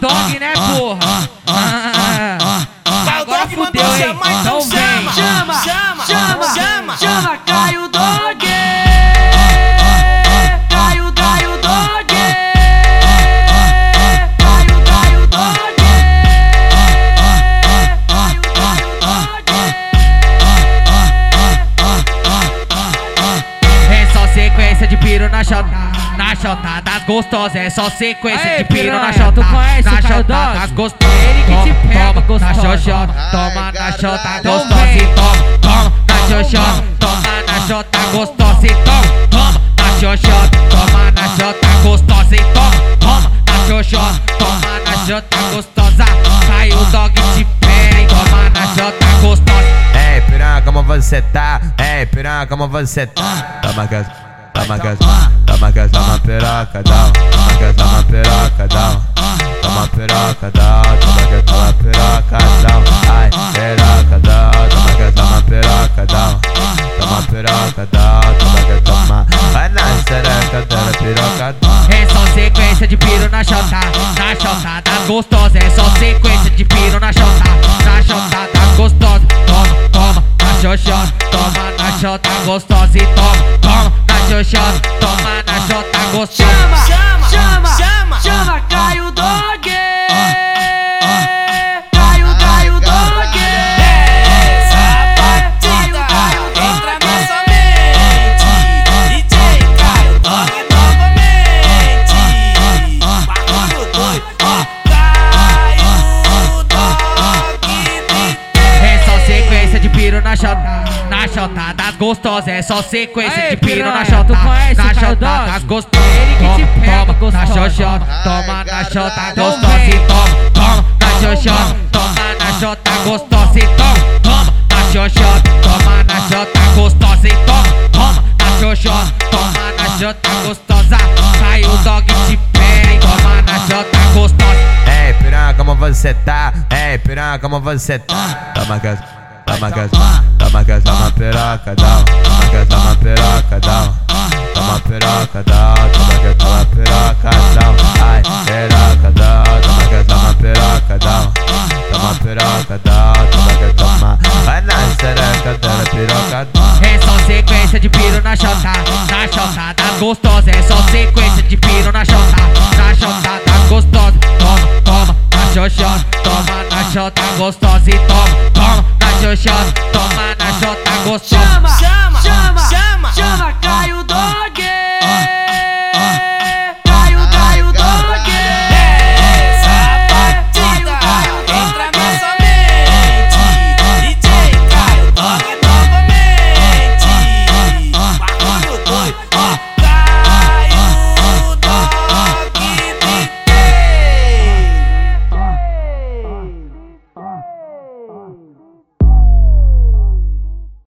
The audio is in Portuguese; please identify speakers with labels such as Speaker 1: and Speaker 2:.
Speaker 1: dog, né, porra? Ah, agora fudeu, hein? Então vem.
Speaker 2: Chama, chama, chama, chama,
Speaker 1: Chama Caio Dog! Caio, Caio Dog! Caio, Caio Dog! Caio, Caio Dog! É só sequência de piro na chota, na chota das gostosas. É só sequência
Speaker 3: Aê,
Speaker 1: de piro na chota, na das gostosas.
Speaker 3: Ele que te
Speaker 1: Toma,
Speaker 3: pega,
Speaker 1: toma, na
Speaker 3: gostosa.
Speaker 1: xoxota, toma na chota
Speaker 4: caralho.
Speaker 1: gostosa e toma, toma na xoxota, toma na chota gostosa e toma, toma na xoxota, toma na chota gostosa e toma, toma na xoxota, toma na chota gostosa. Sai o dog de pé e toma na chota gostosa.
Speaker 4: Ei, piranha, como você tá? Ei, piranha, como você tá? Toma gas, toma gas, toma gas, toma piroca, dá. Toma gas, toma piroca, dá. Toma piroca, dá. Toma gas, toma piroca, dá. Ai, piroca, dá. Toma gas, toma piroca, dá. Toma piroca, dá. Toma gas, toma. Vai na xereca dela, piroca, dá.
Speaker 1: É só sequência de piro na chota, na chota das gostosas. É só sequência de piro na chota, na chota das gostosas. Toma, toma, na xoxota, toma na chota gostosa e toma, toma na xoxota, toma na chota gostosa.
Speaker 2: chama, chama, na
Speaker 1: chota, na chota das gostosas. É só sequência
Speaker 3: Aê,
Speaker 1: de piro na
Speaker 3: tu conhece
Speaker 1: na
Speaker 3: Dog?
Speaker 1: das gostosas.
Speaker 3: Ele que te
Speaker 1: Toma,
Speaker 3: pega,
Speaker 1: toma, na
Speaker 3: gostosa.
Speaker 1: xoxota, toma na chota
Speaker 4: caralho.
Speaker 1: gostosa e toma, toma na xoxota, toma na chota gostosa e toma, toma na xoxota, toma na chota gostosa e toma, toma na xoxota, toma na chota gostosa. Sai o dog de pé e toma na chota gostosa.
Speaker 4: Ei, piranha, como você tá? Ei, piranha, como você tá? Toma gas, toma gas, toma gas, toma piroca, dá. Toma gas, toma piroca, dá. Toma piroca, dá. Toma gas, toma piroca, dá. Ai, piroca, dá. Toma gas, toma piroca, dá. Toma piroca, dá. Toma gas, toma. Vai na xereca dela, piroca, dá.
Speaker 1: É só sequência de piro na chota, na chota das gostosas. É só sequência de piro na chota, na chota das gostosas. Toma, toma, na xoxota, toma na chota gostosa e toma, xoxota, toma na chota gostosa.